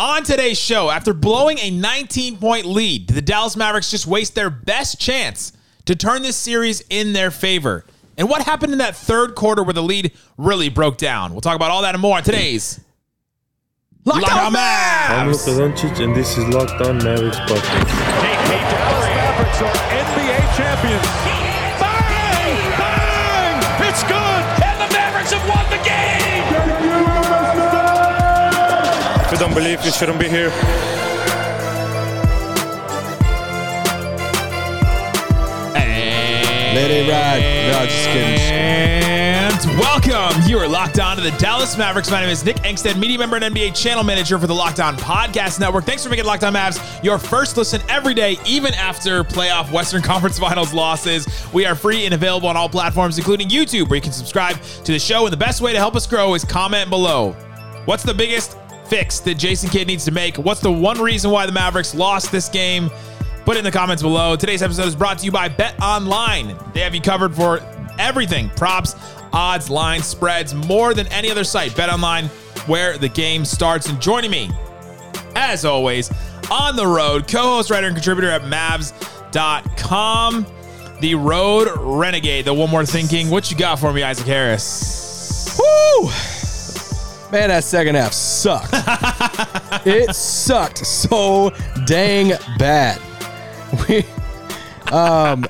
On today's show, after blowing a 19 point lead, did the Dallas Mavericks just waste their best chance to turn this series in their favor? And what happened in that third quarter where the lead really broke down? We'll talk about all that and more on today's Locked, Locked On On Mavs. I'm Luka Doncic, and this is Locked On Mavericks podcast. The Dallas Mavericks are NBA champions. Don't believe, you shouldn't be here. Let it ride. No, just kidding. And welcome. You are locked on to the Dallas Mavericks. My name is Nick Angstadt, media member and NBA channel manager for the Locked On Podcast Network. Thanks for making Locked On Mavs your first listen every day, even after playoff Western Conference Finals losses. We are free and available on all platforms, including YouTube, where you can subscribe to the show. And the best way to help us grow is comment below. What's the biggest fix that Jason Kidd needs to make? What's the one reason why the Mavericks lost this game? Put it in the comments below. Today's episode is brought to you by Bet Online. They have you covered for everything props, odds, lines, spreads, more than any other site. Bet Online, where the game starts. And joining me, as always, on the road, co host, writer, and contributor at Mavs.com, the road renegade, the one more thinking. What you got for me, Isaac Harris? Woo! Man, that second half sucked. it sucked so dang bad. We, um,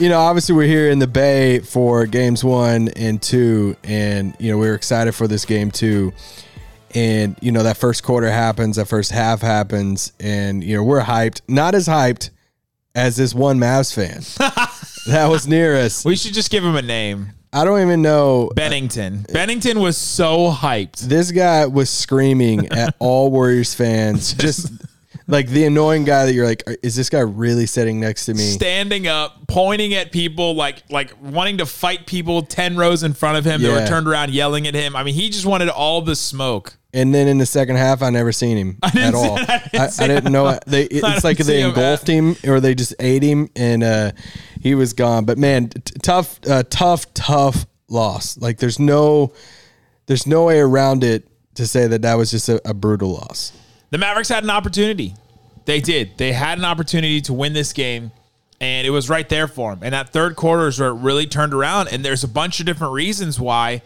you know, obviously we're here in the Bay for games one and two, and you know we are excited for this game too. And you know that first quarter happens, that first half happens, and you know we're hyped. Not as hyped as this one Mavs fan that was near us. We should just give him a name. I don't even know. Bennington. Bennington was so hyped. This guy was screaming at all Warriors fans, just like the annoying guy that you're like, is this guy really sitting next to me? Standing up, pointing at people, like like wanting to fight people ten rows in front of him that were Yeah. turned around yelling at him. I mean, he just wanted all the smoke. And then in the second half, I never seen him at all. I didn't I, I didn't know. They, I it's like they engulfed him or they just ate him, and uh, he was gone. But man, t- tough, uh, tough, tough loss. Like there's no, there's no way around it to say that that was just a, a brutal loss. The Mavericks had an opportunity. They did. They had an opportunity to win this game, and it was right there for them. And that third quarter is where it really turned around. And there's a bunch of different reasons why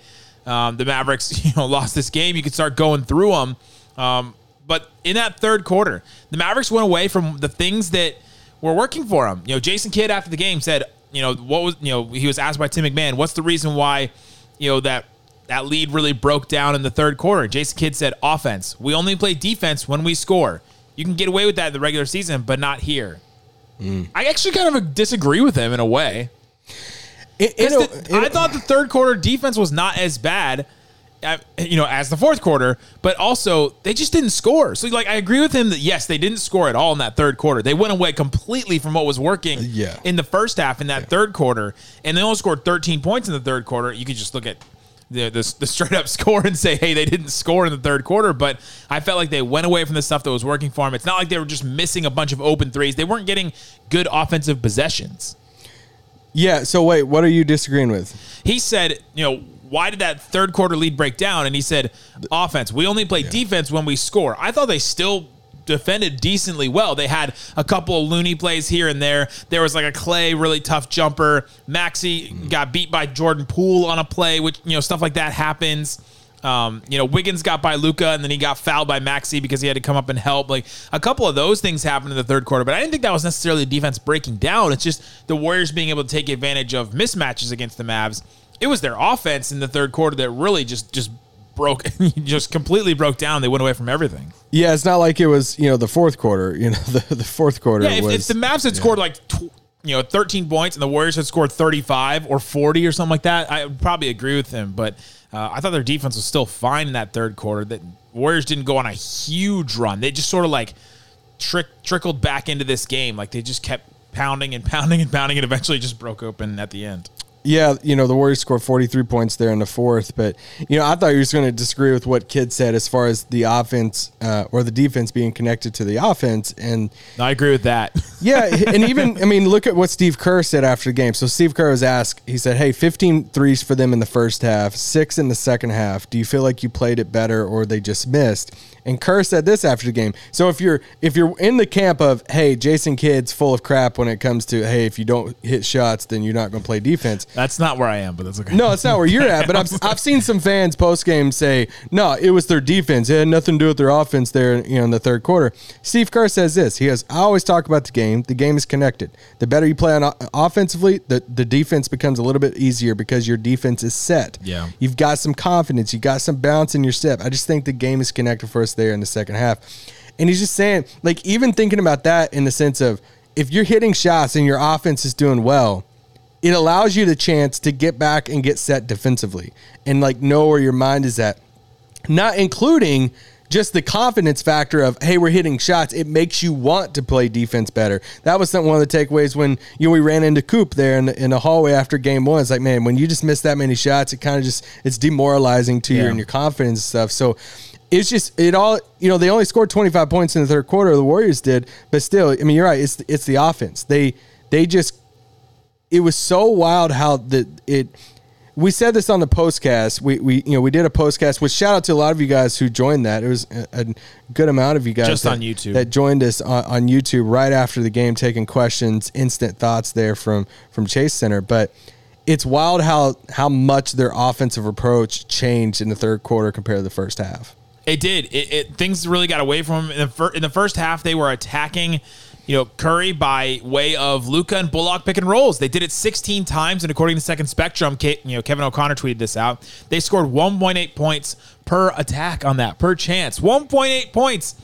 um, the Mavericks, you know, lost this game. You could start going through them. Um, but in that third quarter, the Mavericks went away from the things that were working for them. You know, Jason Kidd after the game said, you know, what was, you know, he was asked by Tim McMahon, what's the reason why, you know, that that lead really broke down in the third quarter. Jason Kidd said, offense. We only play defense when we score. You can get away with that in the regular season, but not here. I actually kind of disagree with him in a way. It, the- I thought the third quarter defense was not as bad, uh, you know, as the fourth quarter, but also they just didn't score. So, like, I agree with him that yes, they didn't score at all in that third quarter. They went away completely from what was working Yeah. in the first half in that third quarter, and they only scored 13 points in the third quarter. You could just look at the, the, the straight up score and say, hey, they didn't score in the third quarter, but I felt like they went away from the stuff that was working for them. It's not like they were just missing a bunch of open threes. They weren't getting good offensive possessions. Yeah. So wait, what are you disagreeing with? he said, you know, why did that third quarter lead break down? And he said, offense. We only play defense when we score. I thought they still defended decently well. They had a couple of loony plays here and there. There was like a Clay really tough jumper. Maxi got beat by Jordan Poole on a play, which you know stuff like that happens. Um, you know, Wiggins got by Luka and then he got fouled by Maxi because he had to come up and help. Like a couple of those things happened in the third quarter, but I didn't think that was necessarily defense breaking down. It's just the Warriors being able to take advantage of mismatches against the Mavs. It was their offense in the third quarter that really just just broke, just completely broke down. They went away from everything. Yeah, it's not like it was you know the fourth quarter. You know the, the fourth quarter Yeah, if, was if the Mavs had scored like tw- you know 13 points and the Warriors had scored 35 or 40 or something like that, I would probably agree with him. But uh, I thought their defense was still fine in that third quarter. That Warriors didn't go on a huge run. They just sort of like trick trickled back into this game. Like they just kept pounding and pounding and pounding, and eventually just broke open at the end. Yeah, you know, the Warriors scored 43 points there in the fourth, but, you know, I thought you were just going to disagree with what Kidd said as far as the offense uh, or the defense being connected to the offense. And I agree with that. yeah, and even, I mean, look at what Steve Kerr said after the game. So Steve Kerr was asked, he said, hey, 15 threes for them in the first half, six in the second half. Do you feel like you played it better or they just missed? And Kerr said this after the game. So if you're if you're in the camp of hey, Jason Kidd's full of crap when it comes to hey, if you don't hit shots, then you're not going to play defense. That's not where I am, but that's okay. No, it's not where you're at. But I've, I've seen some fans post game say, no, it was their defense. It had nothing to do with their offense there, you know, in the third quarter. Steve Kerr says this. He goes, I always talk about the game. The game is connected. The better you play on offensively, the, the defense becomes a little bit easier because your defense is set. Yeah. You've got some confidence. You've got some bounce in your step. I just think the game is connected for us there in the second half. And he's just saying, like, even thinking about that in the sense of if you're hitting shots and your offense is doing well, it allows you the chance to get back and get set defensively. And like know where your mind is at. Not including just the confidence factor of hey we're hitting shots. It makes you want to play defense better. That was one of the takeaways when you know we ran into coop there in the, in the hallway after game one. It's like man when you just miss that many shots it kind of just it's demoralizing to you and your confidence and stuff. So it's just it all you know they only scored 25 points in the third quarter the warriors did but still i mean you're right it's it's the offense. They they just it was so wild how the it we said this on the postcast. We, we you know we did a postcast. Which shout out to a lot of you guys who joined that. It was a, a good amount of you guys Just that, on YouTube. that joined us on, on YouTube right after the game, taking questions, instant thoughts there from from Chase Center. But it's wild how how much their offensive approach changed in the third quarter compared to the first half. It did. It, it things really got away from them in the fir- in the first half. They were attacking, you know, Curry by way of Luka and Bullock pick and rolls. They did it 16 times, and according to Second Spectrum, you know, Kevin O'Connor tweeted this out. They scored 1.8 points per attack on that per chance. 1.8 points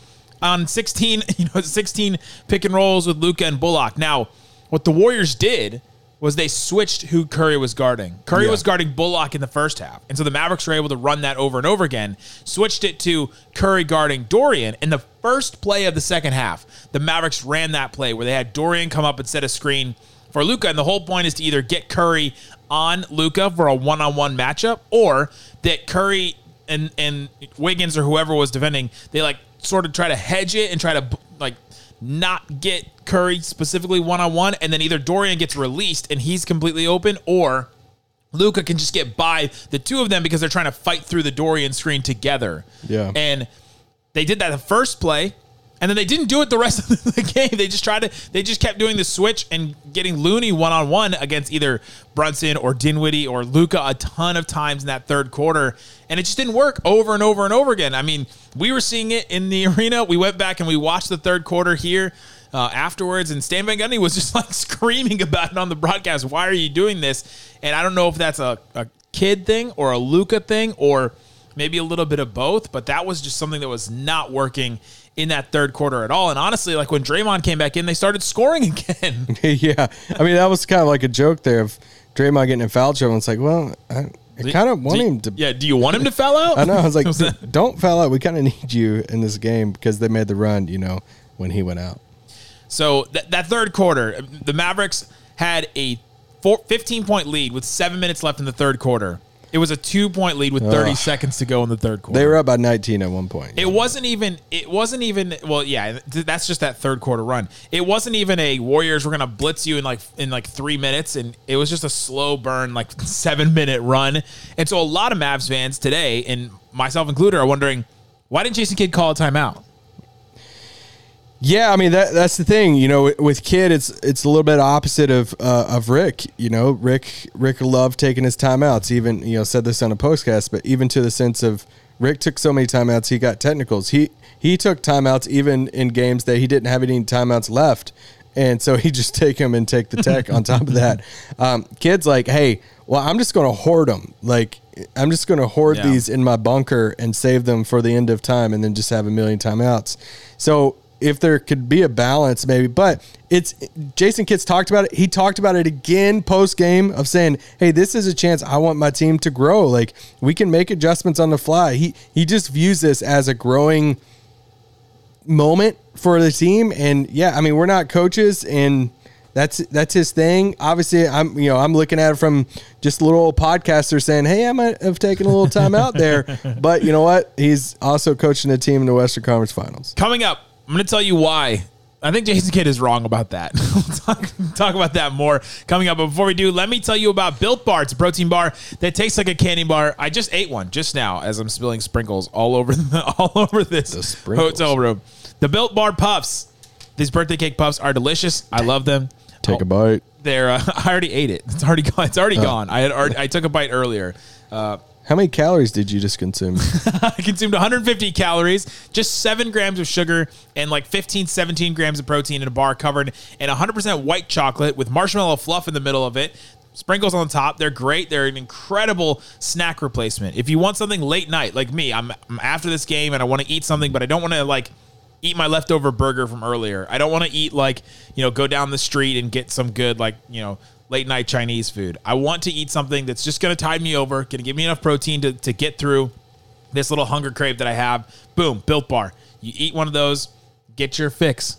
on 16, you know, 16 pick and rolls with Luka and Bullock. Now, what the Warriors did was they switched who Curry was guarding. Curry Yeah. was guarding Bullock in the first half. And so the Mavericks were able to run that over and over again, switched it to Curry guarding Dorian. In the first play of the second half, the Mavericks ran that play where they had Dorian come up and set a screen for Luka. And the whole point is to either get Curry on Luka for a one on one matchup or that Curry and, and Wiggins or whoever was defending, they like sort of try to hedge it and try to like not get Curry specifically one on one, and then either Dorian gets released and he's completely open, or Luka can just get by the two of them because they're trying to fight through the Dorian screen together. Yeah. And they did that the first play, and then they didn't do it the rest of the game. They just tried to they just kept doing the switch and getting Looney one on one against either Brunson or Dinwiddie or Luka a ton of times in that third quarter. And it just didn't work over and over and over again. I mean, we were seeing it in the arena. We went back and we watched the third quarter here uh, afterwards, and Stan Van Gundy was just like screaming about it on the broadcast. Why are you doing this? And I don't know if that's a, a kid thing or a Luka thing or maybe a little bit of both, but that was just something that was not working in that third quarter at all. And honestly, like when Draymond came back in, they started scoring again. yeah, I mean that was kind of like a joke there of Draymond getting in foul trouble. It's like, well, I, I kind of want Do- him to. Yeah, do you want him to foul out? I know. I was like, Was don't foul out. We kind of need you in this game because they made the run. You know, when he went out. So that, that third quarter, the Mavericks had a four, 15 point lead with seven minutes left in the third quarter. It was a two point lead with 30 Ugh. seconds to go in the third quarter. They were up by 19 at one point. It wasn't even. It wasn't even. Well, yeah, th- that's just that third quarter run. It wasn't even a Warriors. We're gonna blitz you in like in like three minutes, and it was just a slow burn, like seven minute run. And so a lot of Mavs fans today, and myself included, are wondering why didn't Jason Kidd call a timeout? Yeah, I mean that that's the thing. You know, with Kidd, it's it's a little bit opposite of uh, of Rick. You know, Rick Rick loved taking his timeouts. Even you know said this on a postcast, but even to the sense of Rick took so many timeouts, he got technicals. He he took timeouts even in games that he didn't have any timeouts left, and so he just take him and take the tech on top of that. Um, Kidd's like, hey, well, I'm just going to hoard them. Like I'm just going to hoard Yeah. these in my bunker and save them for the end of time, and then just have a million timeouts. So if there could be a balance, maybe. But it's Jason Kidd's talked about it. He talked about it again post game of saying, "Hey, this is a chance. I want my team to grow. Like we can make adjustments on the fly." He he just views this as a growing moment for the team. And yeah, I mean, we're not coaches, and That's that's his thing. Obviously, I'm you know I'm looking at it from just a little old podcaster saying, "Hey, I might have taken a little time out there," but you know what? He's also coaching a team in the Western Conference Finals. Coming up, I'm going to tell you why. I think Jason Kidd is wrong about that. we'll talk, talk about that more coming up. But before we do, let me tell you about Built Bar. It's a protein bar that tastes like a candy bar. I just ate one just now as I'm spilling sprinkles all over the, all over this hotel room. The Built Bar Puffs. These birthday cake puffs are delicious. I love them. Take Oh, a bite. They're. Uh, I already ate it. It's already gone. It's already gone. I had already, I took a bite earlier. Uh, How many calories did you just consume? I consumed 150 calories, just 7 grams of sugar, and like 15, 17 grams of protein in a bar covered in 100% white chocolate with marshmallow fluff in the middle of it. Sprinkles on the top. They're great. They're an incredible snack replacement. If you want something late night, like me, I'm, I'm after this game and I want to eat something, but I don't want to like eat my leftover burger from earlier. I don't want to eat like, you know, go down the street and get some good like, you know, late night Chinese food. I want to eat something that's just going to tide me over, going to give me enough protein to, to get through this little hunger crave that I have. Boom, Built Bar. You eat one of those, get your fix.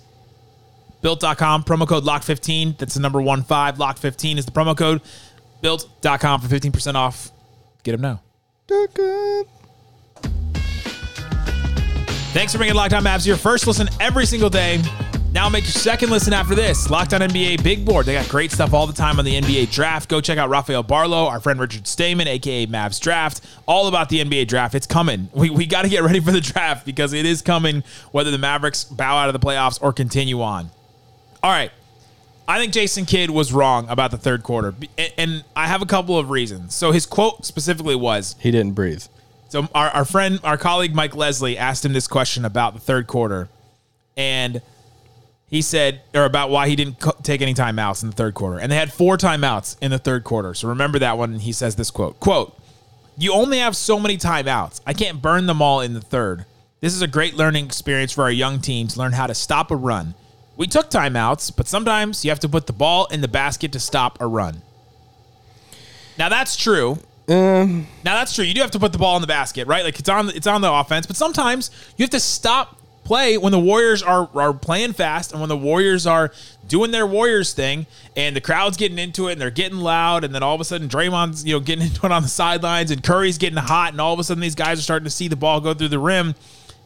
Built.com, promo code LOCK15. That's the number one five. LOCK15 is the promo code. Built.com for 15% off. Get them now. Thanks for making Locked On Mavs your first listen every single day. Now make your second listen after this. Locked On NBA Big Board. They got great stuff all the time on the NBA draft. Go check out Rafael Barlowe, our friend Richard Stayman, aka Mavs Draft. All about the NBA draft. It's coming. We, we got to get ready for the draft because it is coming, whether the Mavericks bow out of the playoffs or continue on. All right. I think Jason Kidd was wrong about the third quarter. And- And I have a couple of reasons. So his quote specifically was he didn't breathe. so our, our friend, our colleague Mike Leslie asked him this question about the third quarter, and he said, or about why he didn't co- take any timeouts in the third quarter, and they had four timeouts in the third quarter. So remember that one. And he says this quote: "Quote: You only have so many timeouts. I can't burn them all in the third. This is a great learning experience for our young team to learn how to stop a run. We took timeouts, but sometimes you have to put the ball in the basket to stop a run. Now that's true." Um. Now that's true. You do have to put the ball in the basket, right? Like it's on it's on the offense, but sometimes you have to stop play when the Warriors are are playing fast and when the Warriors are doing their Warriors thing and the crowd's getting into it and they're getting loud and then all of a sudden Draymond's, you know, getting into it on the sidelines and Curry's getting hot and all of a sudden these guys are starting to see the ball go through the rim.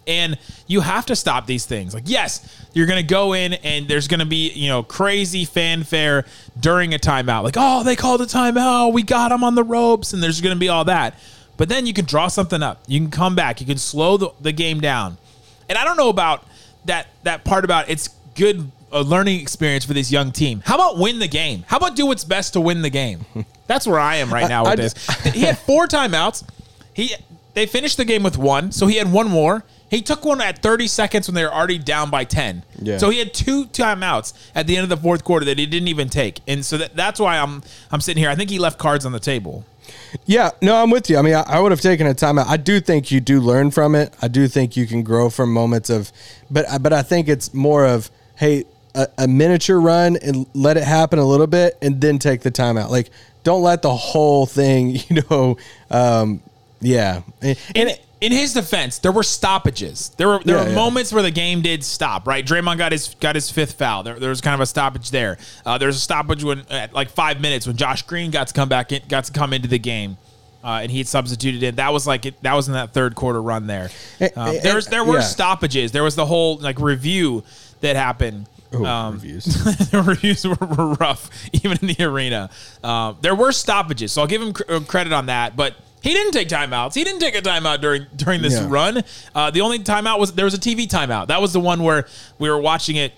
And you have to stop these things. Like, yes, you're going to go in and there's going to be, you know, crazy fanfare during a timeout. Like, oh, they called a timeout. We got them on the ropes. And there's going to be all that. But then you can draw something up. You can come back. You can slow the, the game down. And I don't know about that that part about it's good a learning experience for this young team. How about win the game? How about do what's best to win the game? That's where I am right now with this. He had four timeouts. He they finished the game with one, so he had one more. He took one at 30 seconds when they were already down by 10. Yeah. So he had two timeouts at the end of the fourth quarter that he didn't even take. And so that, that's why I'm I'm sitting here. I think he left cards on the table. Yeah, no, I'm with you. I mean, I, I would have taken a timeout. I do think you do learn from it. I do think you can grow from moments of, but but I think it's more of hey, a, a miniature run and let it happen a little bit, and then take the timeout. Like, don't let the whole thing, you know, um, yeah. And, In, in his defense, there were stoppages. There were there Yeah, were yeah. moments where the game did stop. Right, Draymond got his got his fifth foul. There, there was kind of a stoppage there. Uh, there was a stoppage when at like five minutes when Josh Green got to come back in, got to come into the game. Uh, and he had substituted in. That was like it, that was in that third quarter run there. Eh, Um, eh, there was there were yeah. stoppages. There was the whole like review that happened. Oh, Um, reviews. the reviews were, were rough, even in the arena. Um, there were stoppages, so I'll give him cr- uh, credit on that. But he didn't take timeouts. He didn't take a timeout during during this Yeah. run. Uh, the only timeout was there was a TV timeout. That was the one where we were watching it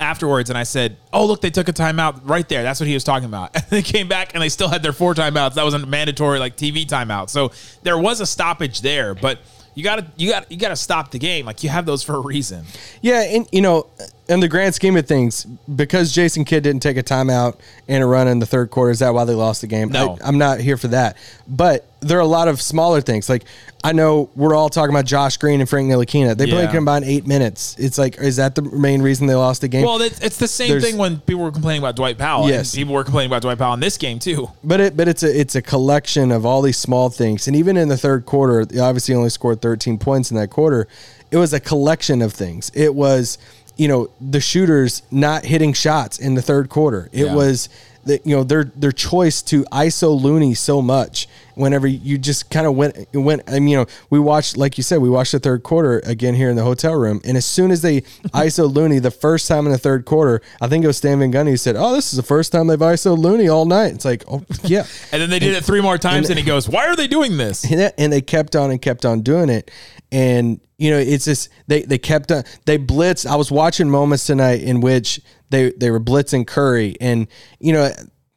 afterwards, and I said, "Oh, look, they took a timeout right there." That's what he was talking about. And they came back and they still had their four timeouts. That was a mandatory like TV timeout. So there was a stoppage there, but. You gotta, you got, you gotta stop the game. Like you have those for a reason. Yeah, and you know, in the grand scheme of things, because Jason Kidd didn't take a timeout and a run in the third quarter, is that why they lost the game? No. I, am not here for that. But there are a lot of smaller things. Like I know we're all talking about Josh Green and Frank Ntilikina. They played Yeah. combined eight minutes. It's like, is that the main reason they lost the game? Well, it's, it's the same There's- thing when people were complaining about Dwight Powell. Yes. and people were complaining about Dwight Powell in this game too. But it but it's a it's a collection of all these small things. And even in the third quarter, they obviously only scored 13 points in that quarter. It was a collection of things. It was you know, the shooters not hitting shots in the third quarter. It Yeah. was the, you know their their choice to ISO Looney so much. Whenever you just kind of went went, I mean, you know, we watched like you said, we watched the third quarter again here in the hotel room, and as soon as they ISO Looney the first time in the third quarter, I think it was Stan Van Gundy who said, "Oh, this is the first time they've ISO Looney all night." It's like, oh yeah. And then they did it three more times, and he goes, "Why are they doing this?" and, and they kept on and kept on doing it and you know it's just they they kept on they blitz i was watching moments tonight in which they they were blitzing curry. And you know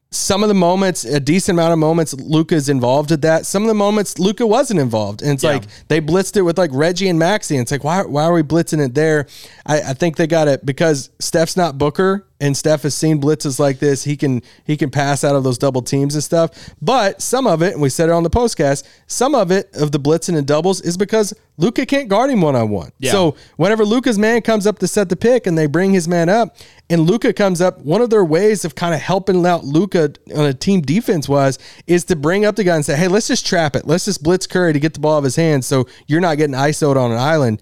some of the moments a decent amount of moments luka's involved at that. Some of the moments luka wasn't involved. And it's Yeah. like they blitzed it with like reggie and maxi. And it's like why, why are we blitzing it there? I, I think they got it because steph's not booker and Steph has seen blitzes like this. He can he can pass out of those double teams and stuff. But some of it, and we said it on the postcast, some of it of the blitzing and doubles is because Luka can't guard him one on one. So whenever Luka's man comes up to set the pick and they bring his man up, and Luka comes up, one of their ways of kind of helping out Luka on a team defense was is to bring up the guy and say, Hey, let's just trap it. Let's just blitz Curry to get the ball out of his hands so you're not getting ISO'd on an island.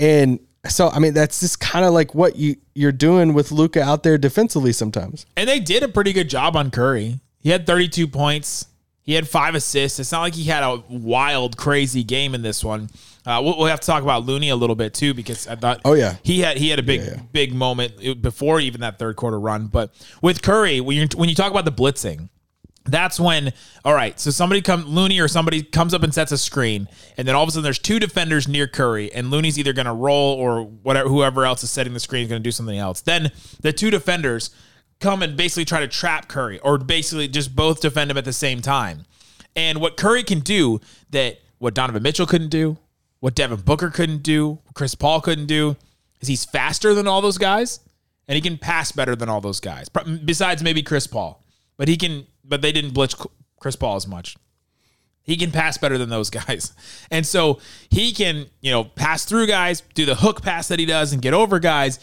And so I mean that's just kind of like what you you're doing with Luka out there defensively sometimes. And they did a pretty good job on Curry. He had 32 points. He had five assists. It's not like he had a wild, crazy game in this one. Uh, we'll, we'll have to talk about Looney a little bit too because I thought. Oh, yeah. he had he had a big big moment before even that third quarter run. But with Curry, when you when you talk about the blitzing, that's when all right so somebody come looney or somebody comes up and sets a screen and then all of a sudden there's two defenders near curry and looney's either going to roll or whatever whoever else is setting the screen is going to do something else. Then the two defenders come and basically try to trap curry or basically just both defend him at the same time. And what curry can do that what donovan mitchell couldn't do what devin booker couldn't do chris paul couldn't do is he's faster than all those guys and he can pass better than all those guys. Besides maybe Chris Paul, but he can. But they didn't blitz Chris Paul as much. He can pass better than those guys, and so he can you know pass through guys, do the hook pass that he does, and get over guys.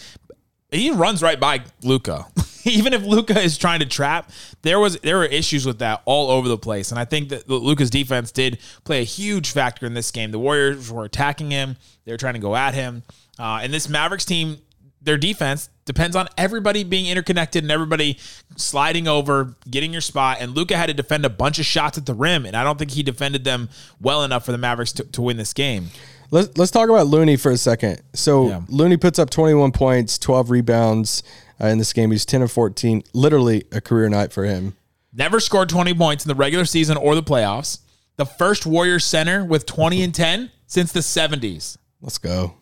He runs right by Luka. Even if Luka is trying to trap, there was there were issues with that all over the place, and I think that Luka's defense did play a huge factor in this game. The Warriors were attacking him; they were trying to go at him, uh, and this Mavericks team their defense depends on everybody being interconnected and everybody sliding over, getting your spot. And Luka had to defend a bunch of shots at the rim, and I don't think he defended them well enough for the Mavericks to, to win this game. Let's let's talk about Looney for a second. So Yeah. Looney puts up 21 points, 12 rebounds uh, in this game. He's 10 of 14. Literally a career night for him. Never scored 20 points in the regular season or the playoffs. The first Warrior center with 20 and 10 since the 70s. Let's go.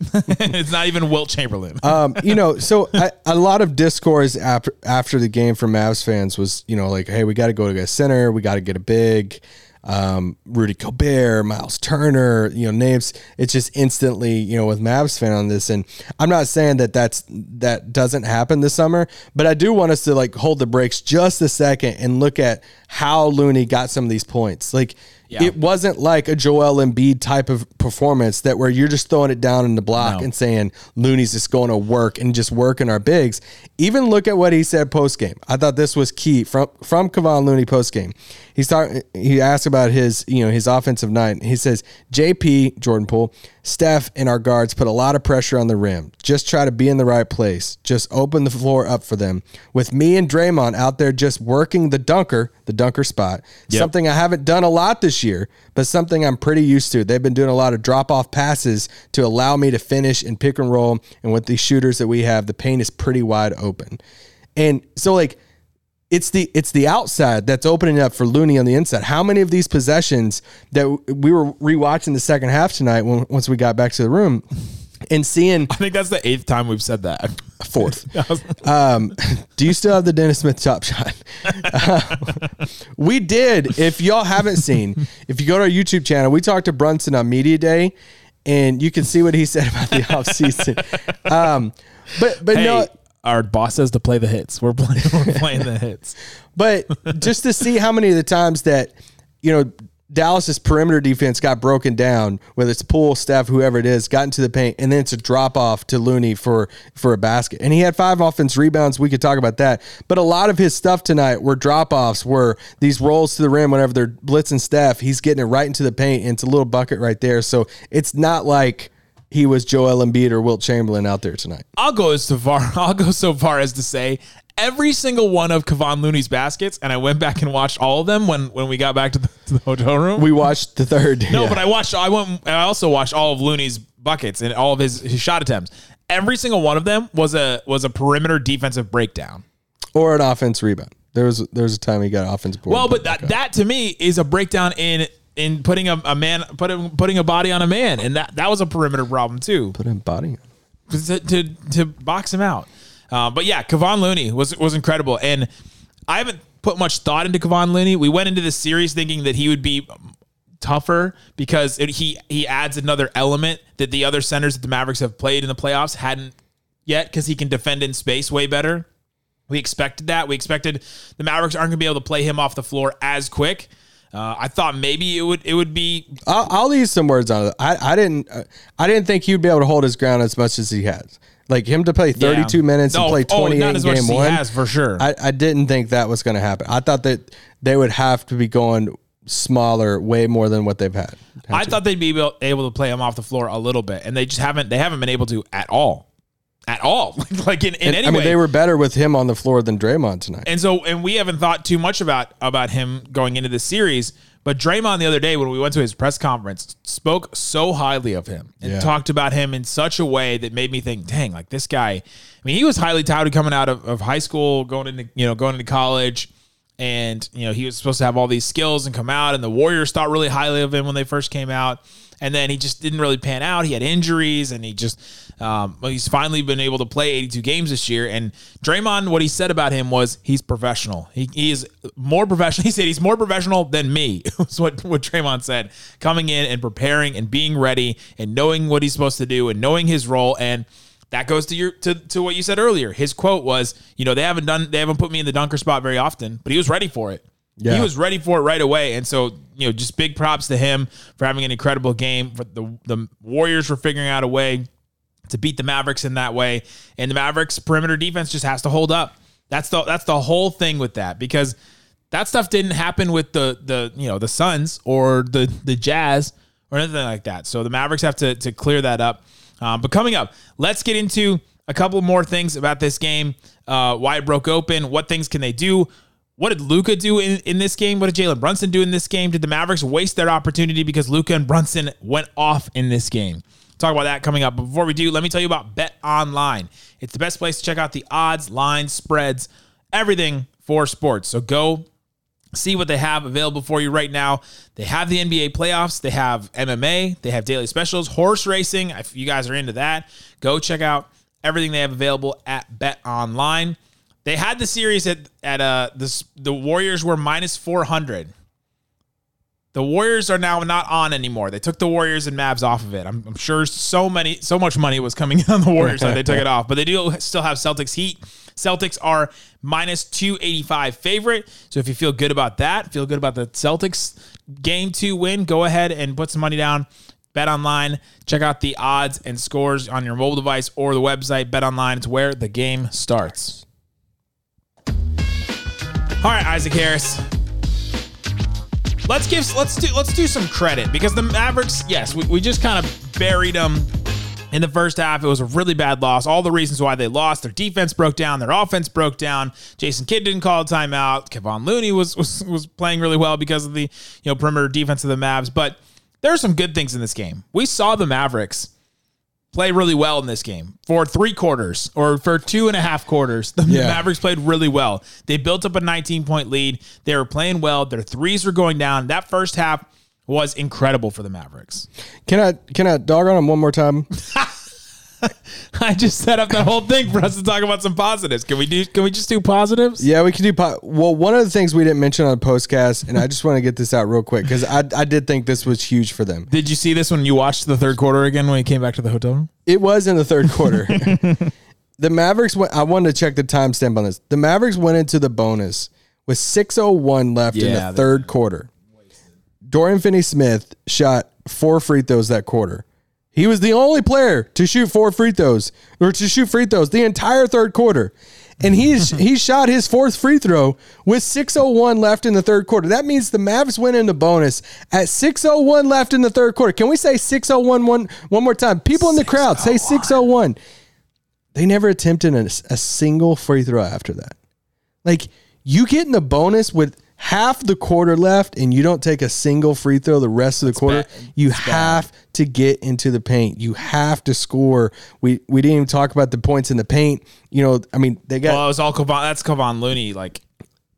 it's not even Wilt Chamberlain. Um, you know, so I, a lot of discourse after after the game from Mavs fans was, you know, like, hey, we got to go to a center, we got to get a big. Um, Rudy Gobert, Myles Turner, you know, names. It's just instantly, you know, with Mavs fan on this, and I'm not saying that that's that doesn't happen this summer, but I do want us to like hold the brakes just a second and look at how Looney got some of these points. Like, Yeah. it wasn't like a Joel Embiid type of performance that where you're just throwing it down in the block No. and saying Looney's just going to work and just working our bigs. Even look at what he said post game. I thought this was key from from Kevon Looney post game. He's talking. He asked about his you know his offensive night. He says JP Jordan Poole, Steph, and our guards put a lot of pressure on the rim. Just try to be in the right place. Just open the floor up for them. With me and Draymond out there just working the dunker, the dunker spot. Something I haven't done a lot this year, but something I'm pretty used to. They've been doing a lot of drop off passes to allow me to finish and pick and roll. And with these shooters that we have, the paint is pretty wide open. And so like it's the it's the outside that's opening up for Looney on the inside. How many of these possessions that we were rewatching the second half tonight when, once we got back to the room and seeing I think that's the eighth time we've said that. fourth. Um, do you still have the Dennis Smith top shot? we did. If y'all haven't seen, if you go to our YouTube channel, we talked to Brunson on Media Day, and you can see what he said about the offseason. Um, but but hey, no, our boss says to play the hits. We're playing. We're playing the hits. but just to see how many of the times that you know Dallas's perimeter defense got broken down, whether it's Poole, Steph, whoever it is, got into the paint, and then it's a drop off to Looney for for a basket. And he had five offense rebounds. We could talk about that. But a lot of his stuff tonight were drop offs, were these rolls to the rim whenever they're blitzing Steph. He's getting it right into the paint, and it's a little bucket right there. So it's not like he was Joel Embiid or Wilt Chamberlain out there tonight. I'll go as far. I'll go so far as to say every single one of Kevon Looney's baskets, and I went back and watched all of them when when we got back to the, to the hotel room. We watched the third. no, yeah. but I watched. I went. I also watched all of Looney's buckets and all of his, his shot attempts. Every single one of them was a was a perimeter defensive breakdown. or an offense rebound. There was there was a time he got offense board. Well, but that that to me is a breakdown in in putting a, a man putting putting a body on a man, and that that was a perimeter problem too. put him body. on. to, to, to box him out. Uh, but yeah, Kevon Looney was was incredible, and I haven't put much thought into Kevon Looney. We went into this series thinking that he would be tougher because it, he he adds another element that the other centers that the Mavericks have played in the playoffs hadn't yet because he can defend in space way better. We expected that. We expected the Mavericks aren't going to be able to play him off the floor as quick. Uh, I thought maybe it would it would be I'll, I'll leave some words on it. I, I didn't uh, I didn't think he'd be able to hold his ground as much as he has. Like him to play 32 Yeah. minutes and No, play oh, 28 not in as much game one. has, for sure. I, I didn't think that was going to happen. I thought that they would have to be going smaller, way more than what they've had. I thought they'd be able, able to play him off the floor a little bit, and they just haven't. They haven't been able to at all, at all. like in, in And, any I mean, way. they were better with him on the floor than Draymond tonight. and so, and we haven't thought too much about about him going into this series. But Draymond the other day when we went to his press conference spoke so highly of him and Yeah. talked about him in such a way that made me think, dang, like this guy. I mean, he was highly touted coming out of, of high school, going into you know going into college, and you know he was supposed to have all these skills and come out. And the Warriors thought really highly of him when they first came out, and then he just didn't really pan out. He had injuries, and he just um, he's finally been able to play 82 games this year. And Draymond, what he said about him was he's professional. He, he is more professional. He said he's more professional than me. was what what Draymond said. Coming in and preparing and being ready and knowing what he's supposed to do and knowing his role and. That goes to your to, to what you said earlier. His quote was, you know, they haven't done they haven't put me in the dunker spot very often, but he was ready for it. Yeah. He was ready for it right away. And so, you know, just big props to him for having an incredible game. For the the Warriors for figuring out a way to beat the Mavericks in that way. And the Mavericks perimeter defense just has to hold up. That's the that's the whole thing with that because that stuff didn't happen with the the you know the Suns or the the Jazz or anything like that. So the Mavericks have to to clear that up. Um, but coming up, let's get into a couple more things about this game. Uh, why it broke open. What things can they do? What did Luka do in, in this game? What did Jalen Brunson do in this game? Did the Mavericks waste their opportunity because Luka and Brunson went off in this game? Talk about that coming up. But before we do, let me tell you about Bet Online. It's the best place to check out the odds, lines, spreads, everything for sports. So go see what they have available for you right now. They have the NBA playoffs, they have MMA, they have daily specials, horse racing. If you guys are into that, go check out everything they have available at Bet Online. They had the series at at uh this the Warriors were minus 400. The Warriors are now not on anymore. They took the Warriors and Mavs off of it. I'm, I'm sure so many, so much money was coming in on the Warriors that they took it off. But they do still have Celtics Heat. Celtics are minus 285 favorite. So if you feel good about that, feel good about the Celtics game two win, go ahead and put some money down. Bet online. Check out the odds and scores on your mobile device or the website. Bet online. It's where the game starts. All right, Isaac Harris let's give let's do let's do some credit because the Mavericks, yes, we, we just kind of buried them in the first half. It was a really bad loss. All the reasons why they lost: their defense broke down, their offense broke down. Jason Kidd didn't call a timeout. Kevon Looney was was was playing really well because of the you know perimeter defense of the Mavs. But there are some good things in this game. We saw the Mavericks play really well in this game for three quarters or for two and a half quarters. The Yeah. Mavericks played really well. They built up a 19 point lead. They were playing well. Their threes were going down. That first half was incredible for the Mavericks. Can I can I dog on them one more time? I just set up that whole thing for us to talk about some positives. Can we do? Can we just do positives? Yeah, we can do. Po- well, one of the things we didn't mention on the postcast, and I just want to get this out real quick because I I did think this was huge for them. Did you see this when you watched the third quarter again when you came back to the hotel room? It was in the third quarter. the Mavericks went. I wanted to check the timestamp on this. The Mavericks went into the bonus with 6:01 left in the third quarter. Dorian Finney-Smith shot four free throws that quarter. He was the only player to shoot four free throws or to shoot free throws the entire third quarter. and he's he shot his fourth free throw with 6:01 left in the third quarter. That means the Mavs went into bonus at 6:01 left in the third quarter. Can we say 6:01 one one more time? People in the crowd say 6:01. They never attempted a, a single free throw after that. Like you get in the bonus with half the quarter left and you don't take a single free throw the rest of the quarter, bad. you have to get into the paint. You have to score. We we didn't even talk about the points in the paint. You know, I mean, they got Well, it was all Kevon. That's Kevon Looney. Like,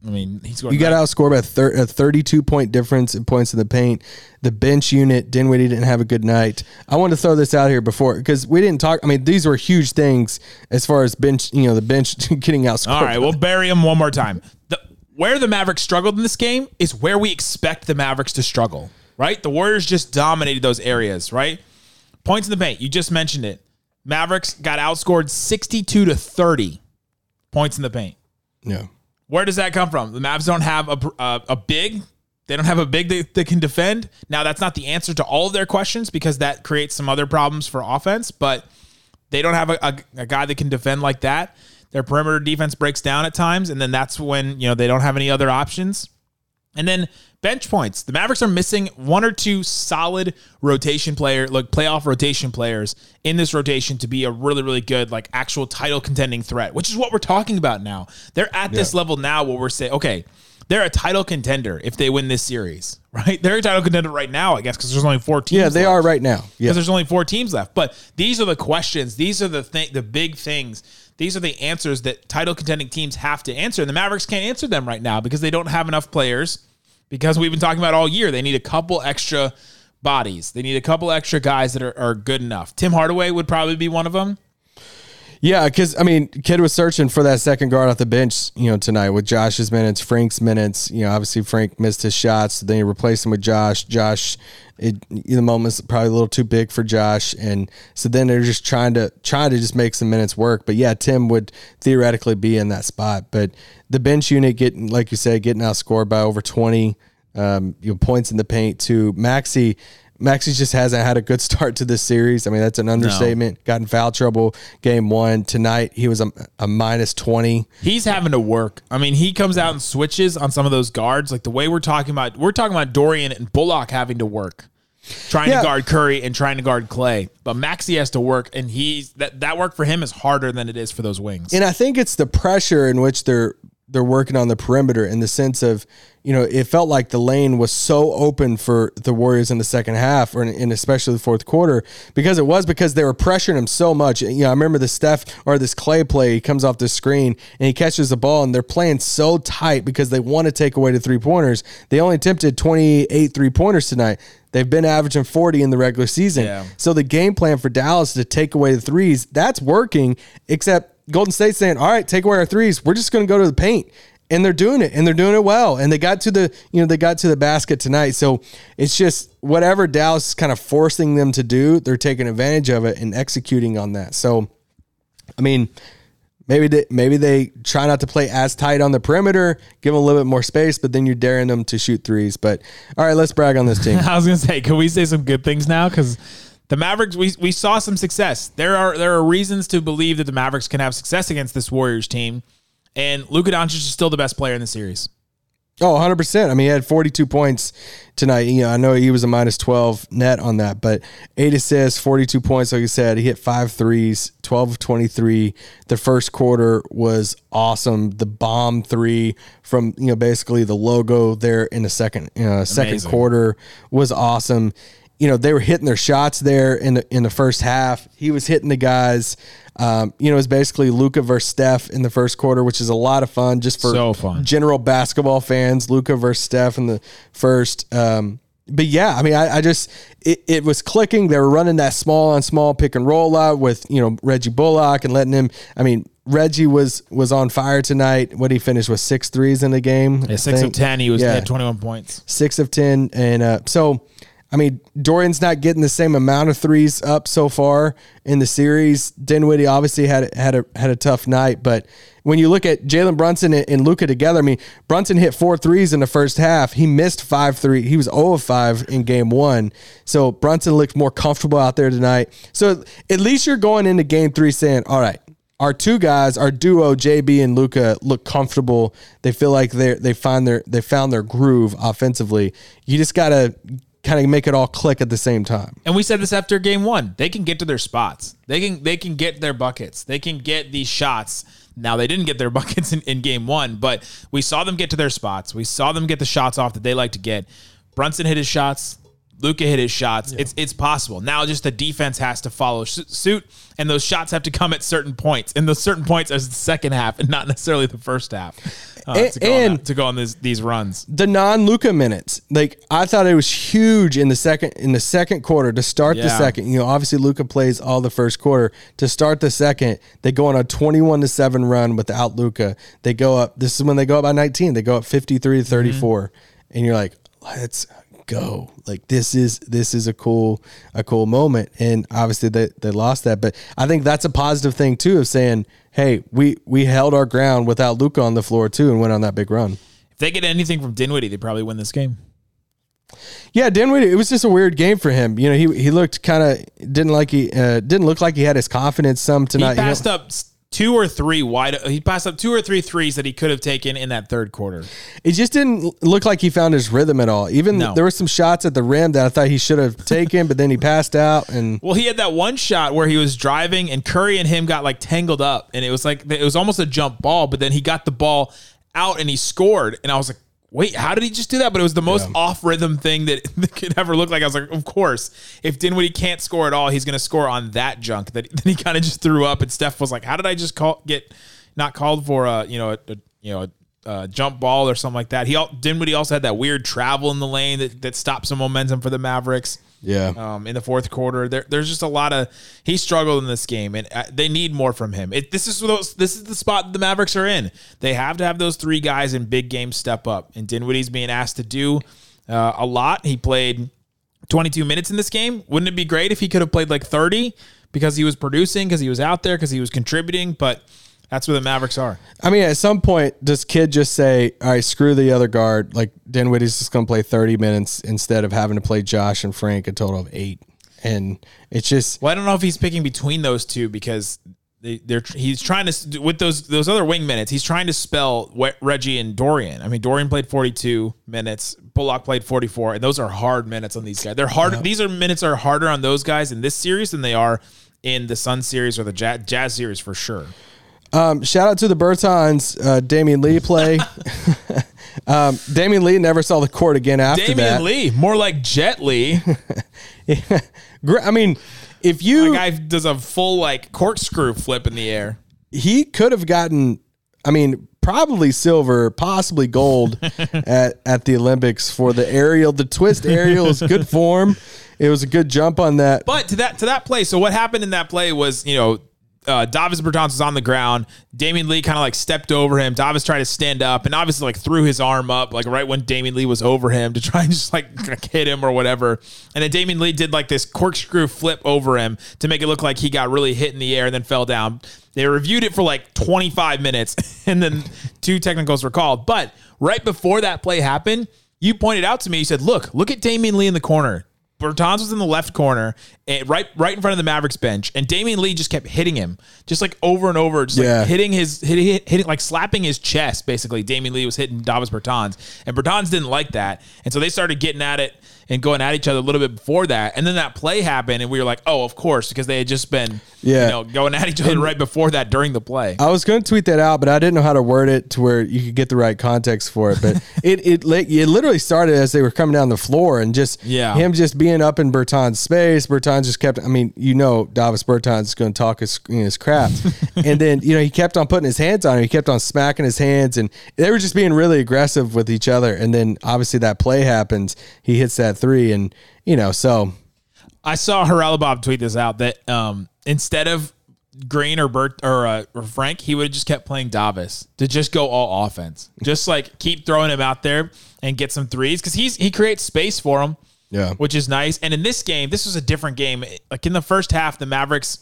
I mean, he's going. you got outscored by a, thir- a 32 point difference in points in the paint. The bench unit, Dinwiddie didn't have a good night. I want to throw this out here before because we didn't talk. I mean, these were huge things as far as bench, you know, the bench getting outscored. All right, we'll bury him one more time. Where the Mavericks struggled in this game is where we expect the Mavericks to struggle, right? The Warriors just dominated those areas, right? Points in the paint, you just mentioned it. Mavericks got outscored 62 to 30 points in the paint. yeah. Where does that come from? The Mavs don't have a, a, a big. They don't have a big that, that can defend. Now, that's not the answer to all of their questions because that creates some other problems for offense, but they don't have a, a, a guy that can defend like that. Their perimeter defense breaks down at times, and then that's when, you know, they don't have any other options. And then bench points. The Mavericks are missing one or two solid rotation player, like playoff rotation players in this rotation to be a really, really good, like actual title contending threat, which is what we're talking about now. They're at this level now where we're saying, okay, they're a title contender if they win this series, right? They're a title contender right now, I guess, because there's only four teams. Yeah, they left are right now. Yeah. because there's only four teams left. But these are the questions. These are the thing, the big things. These are the answers that title contending teams have to answer. And the Mavericks can't answer them right now because they don't have enough players. Because we've been talking about all year, they need a couple extra bodies. They need a couple extra guys that are, are good enough. Tim Hardaway would probably be one of them. Yeah, because I mean, Kidd was searching for that second guard off the bench, you know, tonight with Josh's minutes, Frank's minutes. You know, obviously Frank missed his shots, so then you replace him with Josh. Josh, it, the moment's probably a little too big for Josh, and so then they're just trying to trying to just make some minutes work. But yeah, Tim would theoretically be in that spot, but the bench unit getting, like you said, getting outscored by over twenty um, you know, points in the paint to Maxi. Maxi just hasn't had a good start to this series. I mean, that's an understatement. Got in foul trouble game one. Tonight, he was a, a minus 20. He's having to work. I mean, he comes out and switches on some of those guards. Like the way we're talking about, we're talking about Dorian and Bullock having to work, trying Yeah. to guard Curry and trying to guard Clay. But Maxi has to work, and he's that that work for him is harder than it is for those wings. And I think it's the pressure in which they're they're working on the perimeter in the sense of, you know, it felt like the lane was so open for the Warriors in the second half or in, in especially the fourth quarter because it was because they were pressuring him so much. You know, I remember the Steph or this Clay play, he comes off the screen and he catches the ball and they're playing so tight because they want to take away the three pointers. They only attempted 28 three pointers tonight. They've been averaging 40 in the regular season. Yeah. So the game plan for Dallas to take away the threes, that's working, except Golden State saying, "All right, take away our threes. We're just going to go to the paint." And they're doing it, and they're doing it well. And they got to the, you know, they got to the basket tonight. So it's just whatever Dallas is kind of forcing them to do, they're taking advantage of it and executing on that. So, I mean, maybe they, maybe they try not to play as tight on the perimeter, give them a little bit more space, but then you're daring them to shoot threes. But all right, let's brag on this team. I was gonna say, can we say some good things now? Because the Mavericks, we we saw some success. There are there are reasons to believe that the Mavericks can have success against this Warriors team, and Luka Doncic is still the best player in the series. Oh, 100%. I mean, he had 42 points tonight. You know, I know he was a minus 12 net on that, but eight assists, 42 points. Like you said, he hit five threes, 12 of 23. The first quarter was awesome. The bomb three from, you know, basically the logo there in the second, uh, second quarter was awesome. You know, they were hitting their shots there in the, in the first half. He was hitting the guys. Um, you know, it was basically Luka versus Steph in the first quarter, which is a lot of fun just for So fun. general basketball fans, Luka versus Steph in the first. Um, but yeah, I mean, I, I just it, it was clicking. They were running that small on small pick and roll out with you know Reggie Bullock and letting him. I mean, Reggie was was on fire tonight. What he finished with six threes in the game. Yeah, six of ten, he was Yeah at twenty one points. six of ten, and uh, so I mean Dorian's not getting the same amount of threes up so far in the series. Dinwiddie obviously had had a had a tough night, but when you look at Jalen Brunson and, and Luka together, I mean Brunson hit four threes in the first half. He missed five three. He was zero of five in game one. So Brunson looked more comfortable out there tonight. So at least you're going into game three saying, all right. our two guys, our duo, JB and Luka, look comfortable. They feel like they they find their they found their groove offensively. You just gotta kind of make it all click at the same time. And we said this after game one. They can get to their spots. They can they can get their buckets. They can get these shots. Now they didn't get their buckets in, in game one, but we saw them get to their spots. We saw them get the shots off that they like to get. Brunson hit his shots. Luka hit his shots. It's it's possible. Now just the defense has to follow suit, and those shots have to come at certain points. And those certain points are the second half, and not necessarily the first half. uh, And- to go on, that- to go on these these runs. the non Luka minutes. Like I thought it was huge in the second in the second quarter to start the second. You know, obviously Luka plays all the first quarter. To start the second, they go on a twenty one to seven run without Luka. They go up. This is when they go up by nineteen. They go up fifty three to thirty four, and you're like, let's go. Like this is this is a cool a cool moment. And obviously they they lost that, but I think that's a positive thing too of saying, hey, we we held our ground without Luka on the floor too, and went on that big run. If they get anything from Dinwiddie, they probably win this game. Yeah, Dinwiddie. It was just a weird game for him. You know, he he looked kind of didn't like he uh, didn't look like he had his confidence some He tonight. you know. passed up two or three wide. He passed up two or three threes that he could have taken in that third quarter. It just didn't look like he found his rhythm at all. Even No. there were some shots at the rim that I thought he should have taken, but then he passed out. And Well, he had that one shot where he was driving and Curry and him got like tangled up, and it was like it was almost a jump ball, but then he got the ball out and he scored, and I was like. Wait, how did he just do that? But it was the most off rhythm thing that, that could ever look like. I was like, of course, if Dinwiddie can't score at all, he's going to score on that junk that then he kind of just threw up. And Steph was like, how did I just call get not called for a you know a, a you know a, a jump ball or something like that? He Dinwiddie also had that weird travel in the lane that that stopped some momentum for the Mavericks yeah, um, in the fourth quarter. There, there's just a lot of he struggled in this game, and uh, they need more from him. It, this is those, this is the spot the Mavericks are in. They have to have those three guys in big games step up, and Dinwiddie's being asked to do uh, a lot. He played 22 minutes in this game. Wouldn't it be great if he could have played like 30 because he was producing, because he was out there, because he was contributing? But that's where the Mavericks are. I mean, at some point, does Kidd just say, "All right, screw the other guard"? Like Dinwiddie's just going to play thirty minutes instead of having to play Josh and Frank a total of eight, and it's just Well, I don't know if he's picking between those two because they, they're he's trying to with those those other wing minutes. He's trying to spell Reggie and Dorian. I mean, Dorian played 42 minutes, Bullock played 44, and those are hard minutes on these guys. They're hard. These are minutes are harder on those guys in this series than they are in the Sun series or the Jazz, Jazz series for sure. Um, shout out to the Bertans, uh, Damion Lee play. um, Damion Lee never saw the court again after Damion that. Lee, more like Jet Li. Gr- I mean, if you guy does a full like corkscrew flip in the air. he could have gotten, I mean, probably silver, possibly gold at at the Olympics for the aerial. The twist aerial is good form. It was a good jump on that. But to that to that play, so what happened in that play was, you know, uh, Davis Bertans was on the ground. Damion Lee kind of like stepped over him. Davis tried to stand up and obviously like threw his arm up, like right when Damion Lee was over him to try and just like hit him or whatever. And then Damion Lee did like this corkscrew flip over him to make it look like he got really hit in the air and then fell down. They reviewed it for like 25 minutes and then two technicals were called. But right before that play happened, you pointed out to me, you said, look, look at Damion Lee in the corner. Bertans was in the left corner, eh, right right in front of the Mavericks bench, and Damion Lee just kept hitting him, just like over and over, just Yeah. like hitting his hitting, hitting like slapping his chest. Basically, Damion Lee was hitting Davis Bertans, and Bertans didn't like that, and so they started getting at it and going at each other a little bit before that, and then that play happened, and we were like, oh, of course, because they had just been Yeah. you know going at each other right before that during the play. I was going to tweet that out, but I didn't know how to word it to where you could get the right context for it. But it it it literally started as they were coming down the floor and just Yeah. him just being up in Bertan's space. Bertan just kept. I mean, you know, Davis Bertan's is going to talk his you know, his crap, and then you know he kept on putting his hands on him. He kept on smacking his hands, and they were just being really aggressive with each other. And then obviously that play happens. He hits that three, and you know so. I saw Haralabob tweet this out that um, instead of Green or Bert or, uh, or Frank, he would have just kept playing Davis to just go all offense, just like keep throwing him out there and get some threes because he's he creates space for him, Yeah. which is nice. And in this game, this was a different game. Like in the first half, the Mavericks.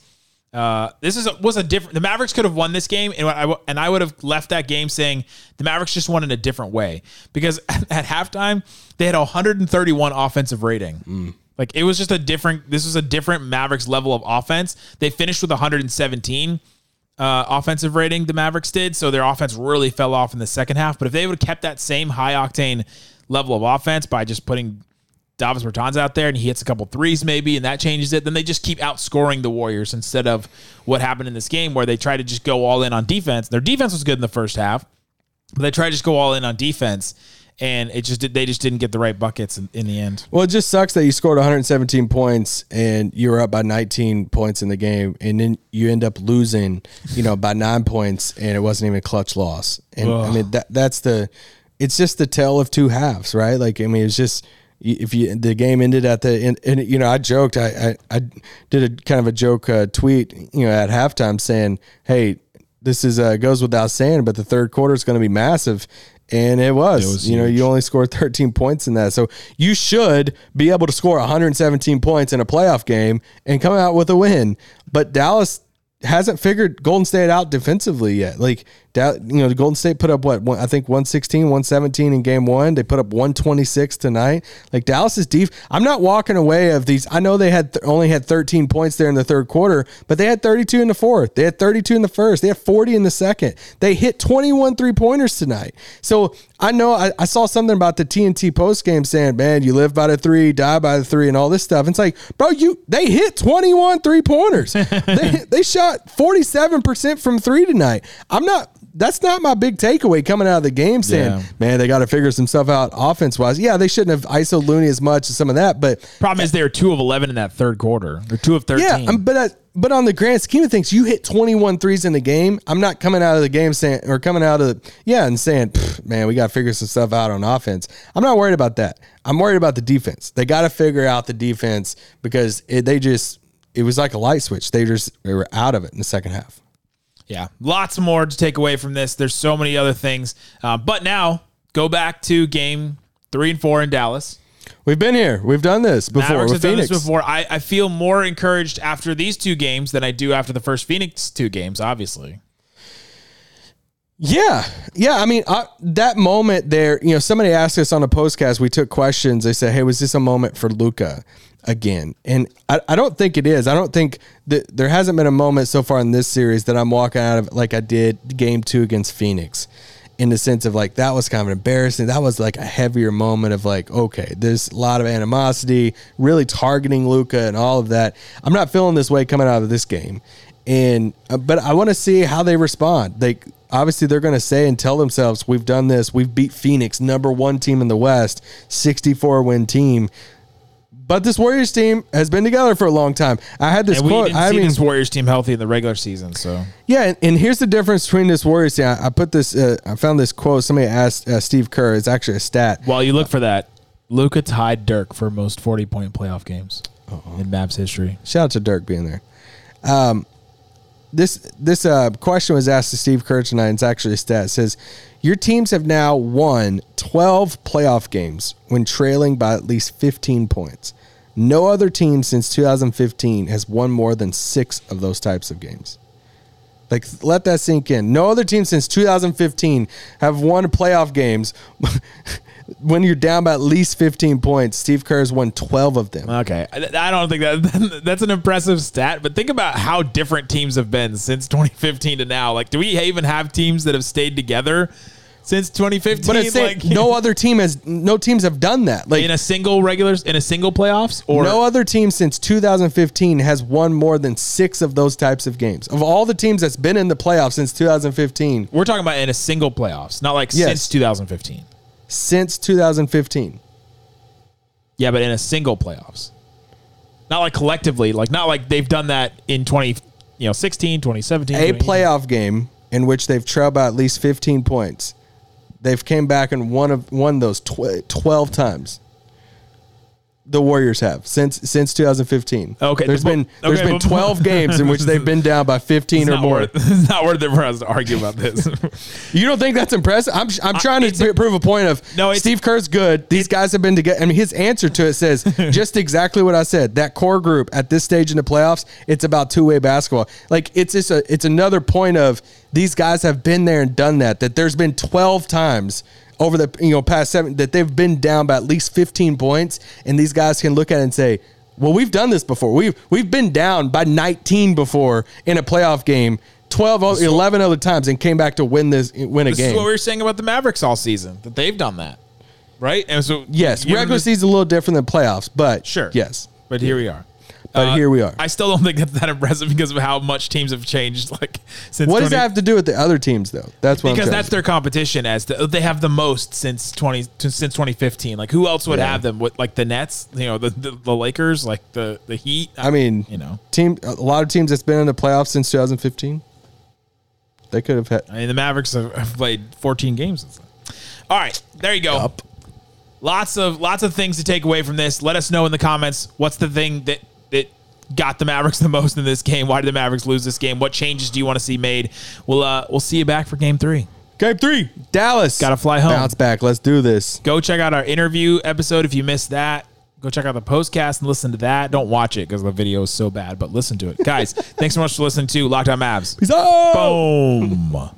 Uh, this is a, was a different. The Mavericks could have won this game, and I and I would have left that game saying the Mavericks just won in a different way because at halftime they had a 131 offensive rating. Like it was just a different. This was a different Mavericks level of offense. They finished with 117. uh, offensive rating the Mavericks did, so their offense really fell off in the second half. But if they would have kept that same high octane level of offense by just putting Davis Bertans out there and he hits a couple threes maybe and that changes it, then they just keep outscoring the Warriors instead of what happened in this game where they try to just go all in on defense. Their defense was good in the first half, but they tried to just go all in on defense and it just they just didn't get the right buckets in, in, the end. Well, it just sucks that you scored 117 points and you were up by 19 points in the game, and then you end up losing, you know, by nine points, and it wasn't even a clutch loss. And Ugh. I mean that that's the, it's just the tale of two halves, right? Like I mean, it's just if you the game ended at the end and you know I joked I I, I did a kind of a joke uh, tweet you know at halftime saying hey this is uh, goes without saying but the third quarter is going to be massive. And it was, it was you know you only scored 13 points in that. So you should be able to score 117 points in a playoff game and come out with a win. But Dallas hasn't figured Golden State out defensively yet. Like you know, the Golden State put up what I think 116, 117 in game one. They put up 126 tonight. Like Dallas's deep. I'm not walking away of these. I know they had th- only had 13 points there in the third quarter, but they had 32 in the fourth. They had 32 in the first. They had 40 in the second. They hit 21 three pointers tonight. So I know I, I, saw something about the TNT post game saying, man, you live by the three, die by the three, and all this stuff. And it's like, bro, you they hit 21 three pointers. they, they shot 47% from three tonight. I'm not that's not my big takeaway coming out of the game saying, yeah. man, they got to figure some stuff out offense wise. Yeah, they shouldn't have ISO Looney as much as some of that, but problem is they were two of 11 in that third quarter or two of 13. Yeah, um, but, uh, but on the grand scheme of things, you hit 21 threes in the game. I'm not coming out of the game saying, or coming out of, the, yeah, and saying, man, we got to figure some stuff out on offense. I'm not worried about that. I'm worried about the defense. They got to figure out the defense because it, they just, it was like a light switch. They just, they were out of it in the second half. Yeah, lots more to take away from this. There's so many other things. Uh, but now, go back to game three and four in Dallas. We've been here. We've done this before with Phoenix. before. I, I feel more encouraged after these two games than I do after the first Phoenix two games. Obviously. Yeah, yeah. I mean, I, that moment there. You know, somebody asked us on a postcast. We took questions. They said, "Hey, was this a moment for Luka again. And I, I don't think it is. I don't think that there hasn't been a moment so far in this series that I'm walking out of like I did game two against Phoenix in the sense of like that was kind of embarrassing. That was like a heavier moment of like, okay, there's a lot of animosity, really targeting Luka and all of that. I'm not feeling this way coming out of this game. And uh, but I want to see how they respond. Like obviously they're going to say and tell themselves, we've done this. We've beat Phoenix, number one team in the West, 64 win team. But this Warriors team has been together for a long time. I had this and quote. I mean, this Warriors team healthy in the regular season. So yeah, and, and here's the difference between this Warriors team. I, I put this. Uh, I found this quote. Somebody asked uh, Steve Kerr. It's actually a stat. While you look for that, Luka tied Dirk for most 40 point playoff games Uh-oh. in Mavs history. Shout out to Dirk being there. Um, this this uh, question was asked to Steve Kerr tonight. It's actually a stat. It says your teams have now won 12 playoff games when trailing by at least 15 points. No other team since 2015 has won more than six of those types of games. Like, let that sink in. No other team since 2015 have won playoff games when you're down by at least 15 points. Steve Kerr has won 12 of them. Okay. I don't think that that's an impressive stat, but think about how different teams have been since 2015 to now. Like, do we even have teams that have stayed together? since 2015. But it's like no other team has no teams have done that. Like in a single regulars in a single playoffs or no other team since 2015 has won more than 6 of those types of games. Of all the teams that's been in the playoffs since 2015. We're talking about in a single playoffs, not like yes. since 2015. Since 2015. Yeah, but in a single playoffs. Not like collectively, like not like they've done that in 20 you know 16, 2017. A playoff game in which they've trailed by at least 15 points They've came back and won of won those tw- twelve times the Warriors have since since 2015. Okay, there's been there's okay, been 12 games in which they've been down by 15 or more. Worth, it's not worth it for us to argue about this. you don't think that's impressive? I'm I'm trying to a, prove a point of no. Steve Kerr's good. These guys have been together. I mean, his answer to it says just exactly what I said. That core group at this stage in the playoffs, it's about two way basketball. Like it's just a it's another point of these guys have been there and done that. That there's been 12 times over the you know past seven that they've been down by at least 15 points, and these guys can look at it and say, "Well, we've done this before. We've we've been down by 19 before in a playoff game." 12, o- 11 other times and came back to win this, win a This game. is what we were saying about the Mavericks all season that they've done that, right? And so yes, regular this- season's a little different than playoffs, but Sure. yes. But here we are. But Uh, here we are. I still don't think that's that impressive because of how much teams have changed. Like since what does that have to do with the other teams, though? That's what because that's their competition. As the, they have the most since twenty since 2015. Like who else would Yeah. have them? What like the Nets? You know the, the the Lakers, like the the Heat. I mean, you know, team. A lot of teams that's been in the playoffs since 2015. They could have had. I mean the Mavericks have, have played 14 games. Since then. All right, there you go. Up. Lots of lots of things to take away from this. Let us know in the comments what's the thing that that got the Mavericks the most in this game. Why did the Mavericks lose this game? What changes do you want to see made? We'll uh we'll see you back for game three. Game three, Dallas. Gotta fly home. Bounce back. Let's do this. Go check out our interview episode if you missed that. Go check out the postcast and listen to that. Don't watch it because the video is so bad, but listen to it. Guys, thanks so much for listening to Locked On Mavs. Peace out. Boom.